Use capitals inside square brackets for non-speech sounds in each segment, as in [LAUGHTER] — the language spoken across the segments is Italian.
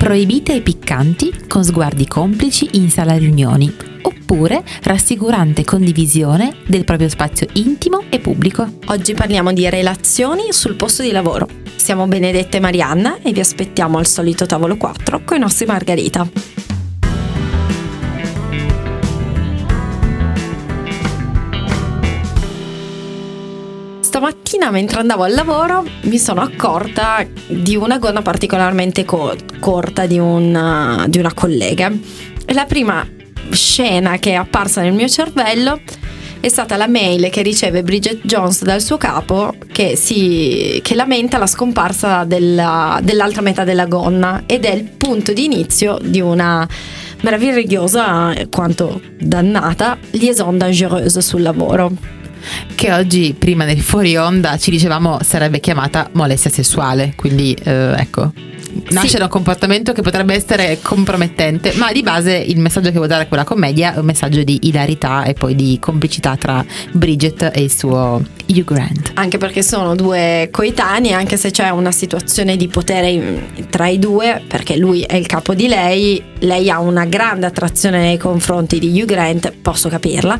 proibite e piccanti con sguardi complici in sala riunioni, oppure rassicurante condivisione del proprio spazio intimo e pubblico. Oggi parliamo di relazioni sul posto di lavoro. Siamo Benedetta e Marianna e vi aspettiamo al solito tavolo 4 con i nostri Margherita. Stamattina mentre andavo al lavoro mi sono accorta di una gonna particolarmente co- corta di una, di una collega. La prima scena che è apparsa nel mio cervello è stata la mail che riceve Bridget Jones dal suo capo che, si, che lamenta la scomparsa della, dell'altra metà della gonna ed è il punto di inizio di una meravigliosa quanto dannata liaison dangereuse sul lavoro che oggi prima del fuori onda ci dicevamo sarebbe chiamata molestia sessuale. Quindi eh, ecco nasce sì. da un comportamento che potrebbe essere compromettente, ma di base il messaggio che vuole dare quella commedia è un messaggio di ilarità e poi di complicità tra Bridget e il suo Hugh Grant. Anche perché sono due coetanei, anche se c'è una situazione di potere tra i due, perché lui è il capo di lei, lei ha una grande attrazione nei confronti di Hugh Grant, posso capirla,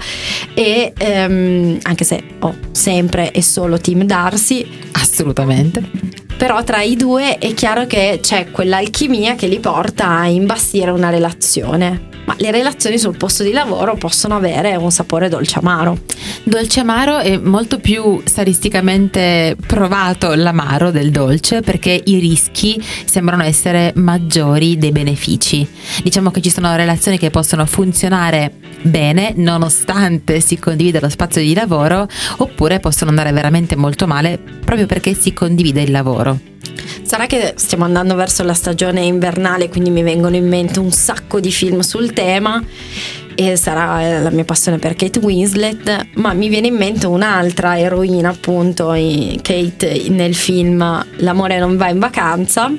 e ehm, anche se ho sempre e solo Team Darcy. Assolutamente però tra i due è chiaro che c'è quell'alchimia che li porta a imbastire una relazione. Ma le relazioni sul posto di lavoro possono avere un sapore dolce amaro. Dolce amaro è molto più statisticamente provato l'amaro del dolce perché i rischi sembrano essere maggiori dei benefici. Diciamo che ci sono relazioni che possono funzionare bene nonostante si condivida lo spazio di lavoro oppure possono andare veramente molto male proprio perché si condivide il lavoro. Sarà che stiamo andando verso la stagione invernale, quindi mi vengono in mente un sacco di film sul tema e sarà eh, la mia passione per Kate Winslet, ma mi viene in mente un'altra eroina appunto, Kate nel film L'amore non va in vacanza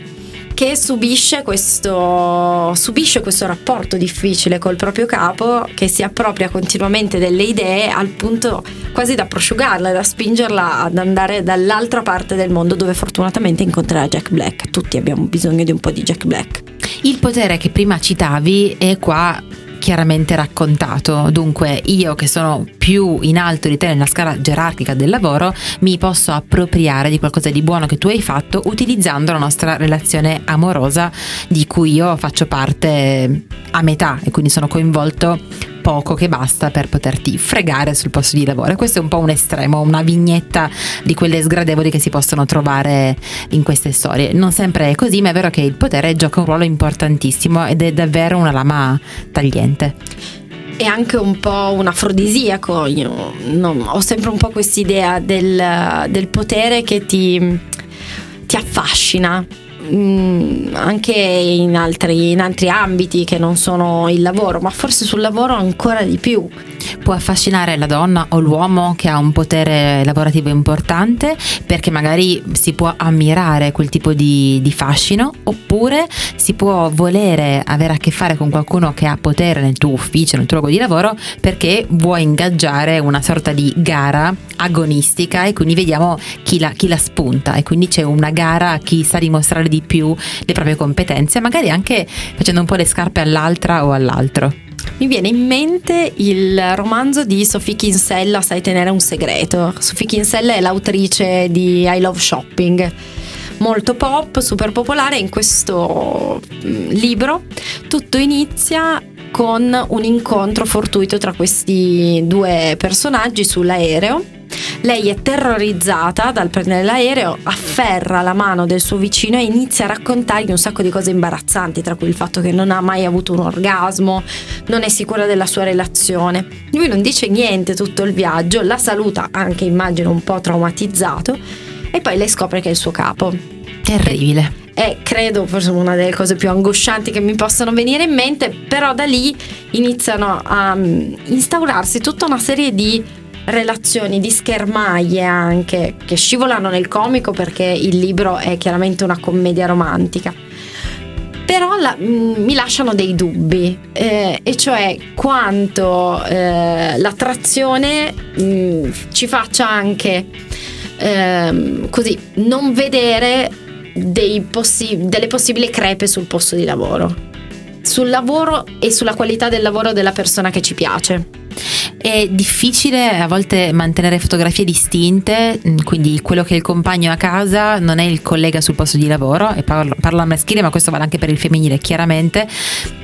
che subisce questo, subisce questo rapporto difficile col proprio capo che si appropria continuamente delle idee al punto quasi da prosciugarla, da spingerla ad andare dall'altra parte del mondo dove fortunatamente incontrerà Jack Black. Tutti abbiamo bisogno di un po' di Jack Black. Il potere che prima citavi è qua chiaramente raccontato. Dunque, io che sono più in alto di te nella scala gerarchica del lavoro, mi posso appropriare di qualcosa di buono che tu hai fatto utilizzando la nostra relazione amorosa di cui io faccio parte a metà e quindi sono coinvolto poco che basta per poterti fregare sul posto di lavoro. questo è un po' un estremo, una vignetta di quelle sgradevoli che si possono trovare in queste storie. Non sempre è così, ma è vero che il potere gioca un ruolo importantissimo ed è davvero una lama tagliente è anche un po' un afrodisiaco. Io non, ho sempre un po' quest'idea del, del potere che ti, ti affascina mh, anche in altri, in altri ambiti che non sono il lavoro, ma forse sul lavoro ancora di più. Può affascinare la donna o l'uomo che ha un potere lavorativo importante perché magari si può ammirare quel tipo di, di fascino oppure si può volere avere a che fare con qualcuno che ha potere nel tuo ufficio, nel tuo luogo di lavoro perché vuoi ingaggiare una sorta di gara agonistica e quindi vediamo chi la, chi la spunta e quindi c'è una gara a chi sa dimostrare di più le proprie competenze, magari anche facendo un po' le scarpe all'altra o all'altro. Mi viene in mente il romanzo di Sophie Kinsella, Sai tenere un segreto. Sophie Kinsella è l'autrice di I Love Shopping molto pop, super popolare. In questo mm, libro tutto inizia con un incontro fortuito tra questi due personaggi sull'aereo lei è terrorizzata dal prendere l'aereo, afferra la mano del suo vicino e inizia a raccontargli un sacco di cose imbarazzanti, tra cui il fatto che non ha mai avuto un orgasmo, non è sicura della sua relazione. Lui non dice niente tutto il viaggio, la saluta anche immagino un po' traumatizzato e poi lei scopre che è il suo capo. Terribile è credo forse una delle cose più angoscianti che mi possono venire in mente, però da lì iniziano a mm, instaurarsi tutta una serie di relazioni di schermaglie anche che scivolano nel comico perché il libro è chiaramente una commedia romantica però la, mm, mi lasciano dei dubbi, eh, e cioè quanto eh, l'attrazione mh, mm, ci faccia anche eh, così non vedere possi- delle possibili crepe sul posto di lavoro sul lavoro e sulla qualità del lavoro della persona che ci piace. È difficile a volte mantenere fotografie distinte, mm, quindi quello che è il compagno a casa non è il collega sul posto di lavoro, e parlo, parlo al maschile, ma questo vale anche per il femminile chiaramente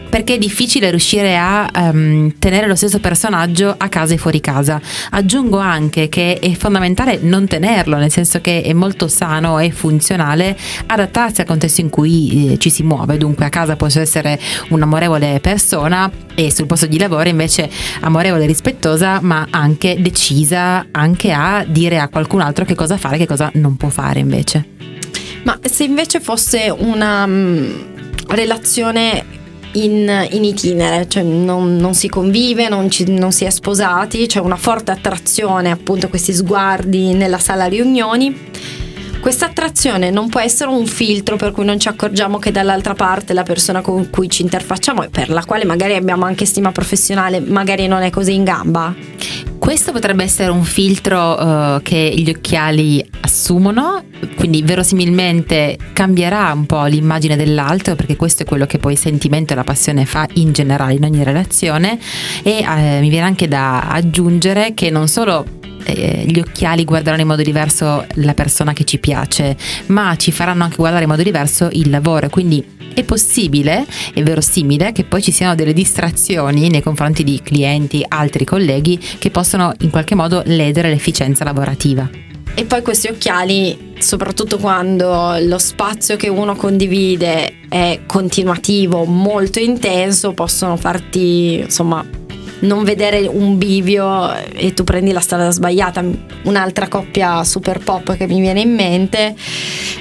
perché è difficile riuscire a um, tenere lo stesso personaggio a casa e fuori casa. Aggiungo anche che è fondamentale non tenerlo, nel senso che è molto sano e funzionale adattarsi al contesto in cui eh, ci si muove. Dunque a casa posso essere un'amorevole persona e sul posto di lavoro invece amorevole e rispettosa, ma anche decisa anche a dire a qualcun altro che cosa fare e che cosa non può fare invece. Ma se invece fosse una um, relazione in, in itinere, cioè non, non, si convive, non, ci, non si è sposati, c'è una forte attrazione, appunto questi sguardi nella sala riunioni. Questa attrazione non può essere un filtro per cui non ci accorgiamo che dall'altra parte la persona con cui ci interfacciamo e per la quale magari abbiamo anche stima professionale magari non è così in gamba? Questo potrebbe essere un filtro uh, che gli occhiali assumono, quindi verosimilmente cambierà un po' l'immagine dell'altro, perché questo è quello che poi il sentimento e la passione fa in generale in ogni relazione e uh, mi viene anche da aggiungere che non solo eh, gli occhiali guarderanno in modo diverso la persona che ci piace, ma ci faranno anche guardare in modo diverso il lavoro. Quindi è possibile, è verosimile che poi ci siano delle distrazioni nei confronti di clienti, altri colleghi che possono in qualche modo ledere l'efficienza lavorativa. E poi questi occhiali, soprattutto quando lo spazio che uno condivide è continuativo, molto intenso, possono farti, insomma, non vedere un bivio e tu prendi la strada sbagliata. Un'altra coppia super pop che mi viene in mente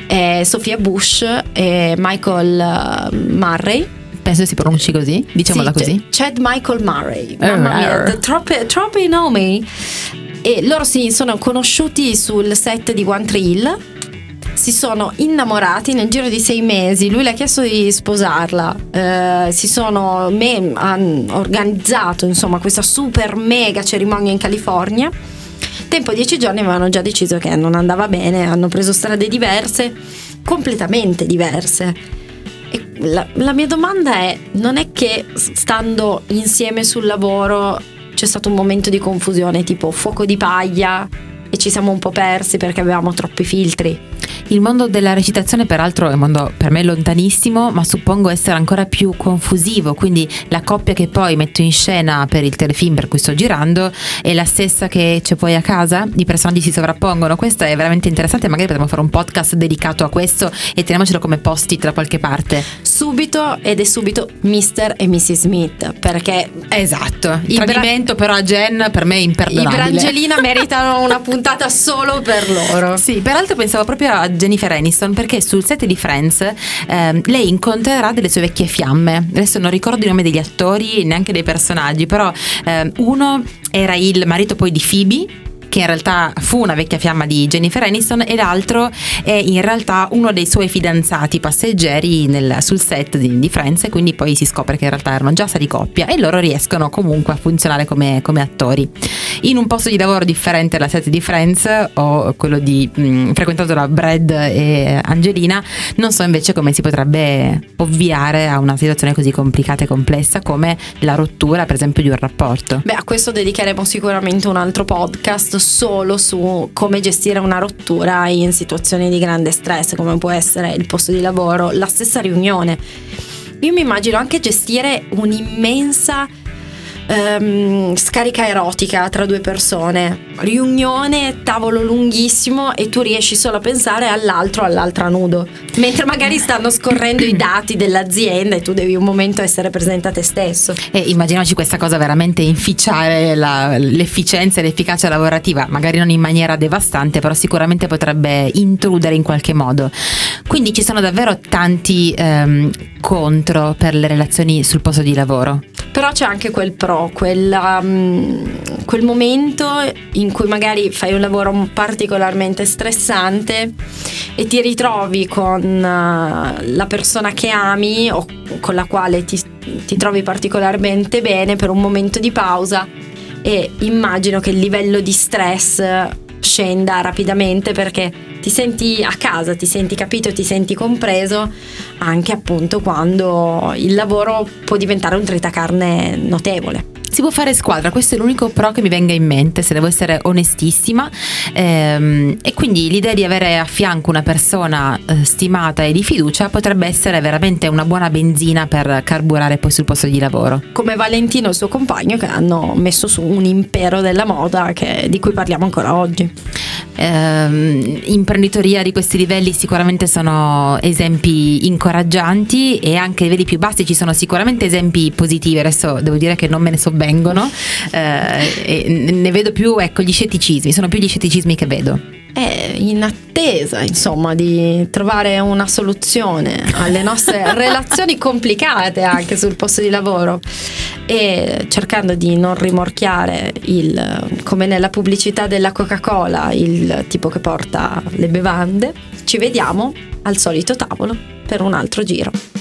è Sofia Bush e Michael uh, Murray penso si pronunci così, diciamola sì, così. Chad Michael Murray, mamma mia, troppi, troppi nomi. E loro si sono conosciuti sul set di One Tree si sono innamorati nel giro di sei mesi. Lui le ha chiesto di sposarla. Eh, si sono me- hanno organizzato insomma questa super mega cerimonia in California. Tempo dieci giorni avevano già deciso che non andava bene, hanno preso strade diverse, completamente diverse. La, la mia domanda è: non è che stando insieme sul lavoro c'è stato un momento di confusione, tipo fuoco di paglia, e ci siamo un po' persi perché avevamo troppi filtri? Il mondo della recitazione peraltro è un mondo per me lontanissimo, ma suppongo essere ancora più confusivo, quindi la coppia che poi metto in scena per il telefilm per cui sto girando è la stessa che c'è poi a casa, i personaggi si sovrappongono, questo è veramente interessante, magari potremmo fare un podcast dedicato a questo e teniamocelo come posti da qualche parte. Subito ed è subito Mr. e Mrs. Smith, perché esatto, il tradimento bra- però a Jen per me è imperdonabile. I Brangelina meritano una puntata [LAUGHS] solo per loro. Sì, peraltro pensavo proprio a Jennifer Aniston perché sul set di Friends eh, lei incontrerà delle sue vecchie fiamme. Adesso non ricordo i nomi degli attori, neanche dei personaggi, però eh, uno era il marito poi di Phoebe che in realtà fu una vecchia fiamma di Jennifer Aniston e l'altro è in realtà uno dei suoi fidanzati passeggeri nel, sul set di, di, Friends e quindi poi si scopre che in realtà erano già stati coppia e loro riescono comunque a funzionare come, come attori. In un posto di lavoro differente dalla set di Friends o quello di, mh, frequentato da Brad e Angelina, non so invece come si potrebbe ovviare a una situazione così complicata e complessa come la rottura per esempio di un rapporto. Beh, a questo dedicheremo sicuramente un altro podcast solo su come gestire una rottura in situazioni di grande stress, come può essere il posto di lavoro, la stessa riunione. Io mi immagino anche gestire un'immensa um, scarica erotica tra due persone, riunione, tavolo lunghissimo e tu riesci solo a pensare all'altro, all'altra nudo, mentre magari stanno scorrendo i dati dell'azienda e tu devi un momento essere presente a te stesso. E immaginaci questa cosa veramente inficiare la, l'efficienza e l'efficacia lavorativa, magari non in maniera devastante, però sicuramente potrebbe intrudere in qualche modo. Quindi ci sono davvero tanti um, contro per le relazioni sul posto di lavoro. Però c'è anche quel pro, quella, um, quel momento in cui magari fai un lavoro particolarmente stressante e ti ritrovi con uh, la persona che ami o con la quale ti, ti trovi particolarmente bene per un momento di pausa e immagino che il livello di stress scenda rapidamente perché ti senti a casa, ti senti capito, ti senti compreso anche appunto quando il lavoro può diventare un tritacarne notevole si può fare squadra, questo è l'unico pro che mi venga in mente, se devo essere onestissima. Ehm, e quindi l'idea di avere a fianco una persona eh, stimata e di fiducia potrebbe essere veramente una buona benzina per carburare poi sul posto di lavoro. Come Valentino e il suo compagno che hanno messo su un impero della moda che, di cui parliamo ancora oggi. Ehm, imprenditoria di questi livelli sicuramente sono esempi incoraggianti e anche ai livelli più bassi ci sono sicuramente esempi positivi. Adesso devo dire che non me ne so avvengono eh, ne vedo più ecco, gli scetticismi, sono più gli scetticismi che vedo. È in attesa, insomma, di trovare una soluzione alle nostre [LAUGHS] relazioni complicate anche sul posto di lavoro e cercando di non rimorchiare il, come nella pubblicità della Coca-Cola, il tipo che porta le bevande, ci vediamo al solito tavolo per un altro giro.